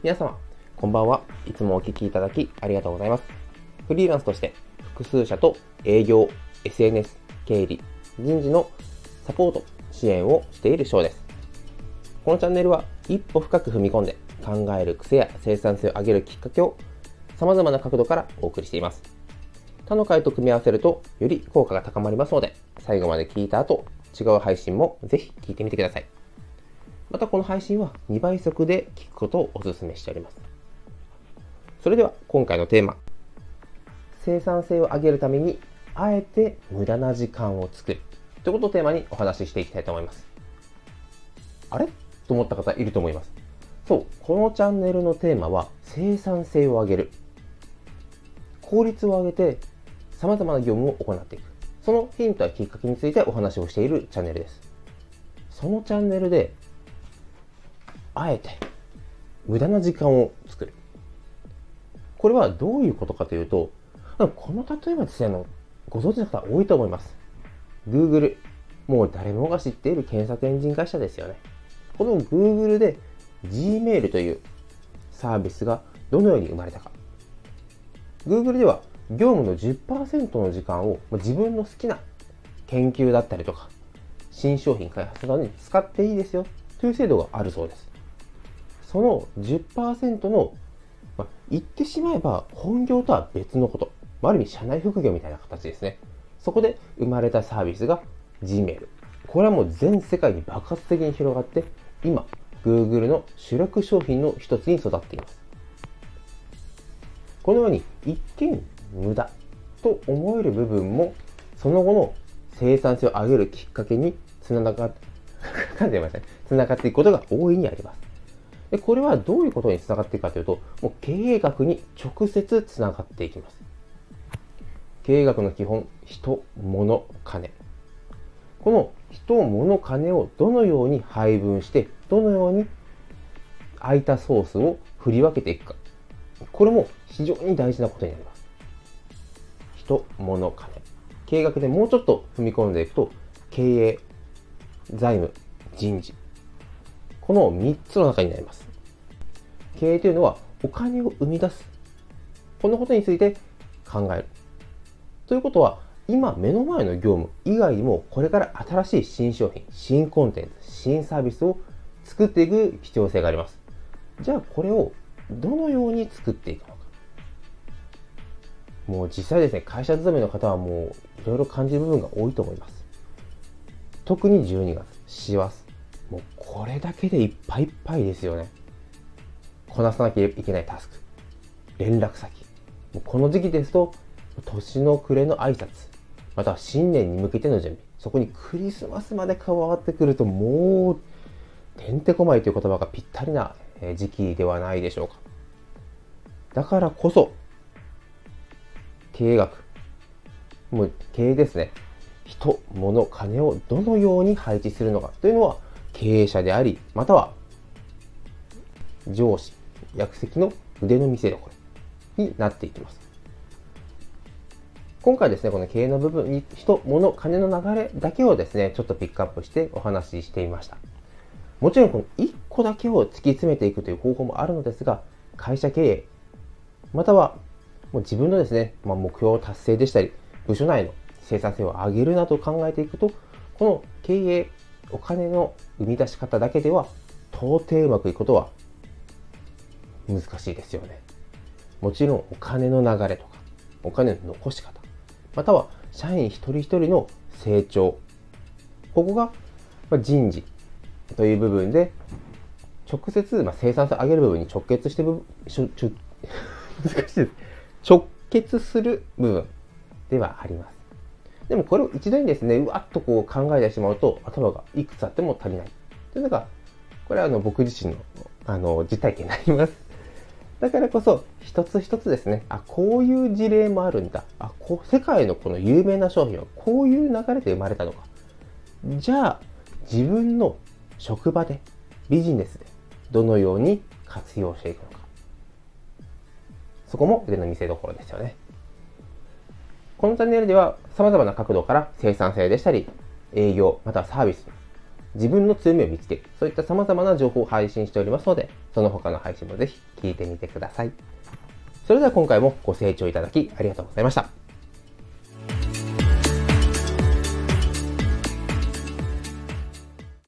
皆様、こんばんは。いつもお聞きいただきありがとうございます。フリーランスとして複数社と営業、SNS、経理、人事のサポート、支援をしている翔です。このチャンネルは一歩深く踏み込んで考える癖や生産性を上げるきっかけを様々な角度からお送りしています。他の回と組み合わせるとより効果が高まりますので、最後まで聞いた後、違う配信もぜひ聞いてみてください。またこの配信は2倍速で聞くことをお勧めしております。それでは今回のテーマ。生産性を上げるために、あえて無駄な時間を作る。ということをテーマにお話ししていきたいと思います。あれ？と思った方いると思います。そう、このチャンネルのテーマは生産性を上げる。効率を上げて様々な業務を行っていく。そのヒントやきっかけについてお話をしているチャンネルです。そのチャンネルであえて無駄な時間を作る。これはどういうことかというと、この例えばですね、あのご存知の方多いと思います。Google。もう誰もが知っている検索エンジン会社ですよね。この Google で Gmail というサービスがどのように生まれたか。Google では業務の10%の時間を自分の好きな研究だったりとか、新商品開発などに使っていいですよという制度があるそうです。その10%の、まあ、言ってしまえば本業とは別のこと。ある意味、社内副業みたいな形ですね。そこで生まれたサービスが Gmail。これはもう全世界に爆発的に広がって、今、Google の主力商品の一つに育っています。このように一見無駄と思える部分も、その後の生産性を上げるきっかけにつながって、噛んでましたね。つながっていくことが大いにあります。で、これはどういうことにつながっていくかというと、もう経営学に直接つながっていきます。経営学の基本、人、物、金。この人、物、金をどのように配分して、どのように空いたソースを振り分けていくか。これも非常に大事なことになります。人、物、金。経営学でもうちょっと踏み込んでいくと、経営、財務、人事、この3つの中になります。経営というのはお金を生み出す。このことについて考える。ということは、今目の前の業務以外にもこれから新しい新商品、新コンテンツ、新サービスを作っていく必要性があります。じゃあこれをどのように作っていくのか。もう実際ですね、会社勤めの方はもういろいろ感じる部分が多いと思います。特に12月、師走。これだけでいっぱいいっぱいですよね。こなさなきゃいけないタスク。連絡先。もうこの時期ですと、年の暮れの挨拶。または新年に向けての準備。そこにクリスマスまで加わってくると、もう、てんてこまいという言葉がぴったりな時期ではないでしょうか。だからこそ、経営学。もう経営ですね。人、物、金をどのように配置するのかというのは、経営者であり、または上司、役席の腕の見せ所になっていきます。今回ですね、この経営の部分に人、物、金の流れだけをですね、ちょっとピックアップしてお話ししていました。もちろんこの1個だけを突き詰めていくという方法もあるのですが、会社経営、またはもう自分のですね、まあ、目標達成でしたり、部署内の生産性を上げるなど考えていくと、この経営お金の生み出し方だけでは到底うまくいくことは難しいですよね。もちろんお金の流れとか、お金の残し方、または社員一人一人の成長、ここが人事という部分で直接、まあ、生産性を上げる部分に直結して部分、しょちょ 難しいです。直結する部分ではあります。でもこれを一度にですね、うわっとこう考えてしまうと、頭がいくつあっても足りない。というのが、これはあの僕自身のあの実体験になります。だからこそ、一つ一つですね、あ、こういう事例もあるんだ。あ、こ世界のこの有名な商品はこういう流れで生まれたのか。じゃあ、自分の職場で、ビジネスで、どのように活用していくのか。そこも腕の見せ所ですよね。このチャンネルでは様々な角度から生産性でしたり、営業、またはサービス、自分の強みを見つける。そういった様々な情報を配信しておりますので、その他の配信もぜひ聞いてみてください。それでは今回もご清聴いただきありがとうございました。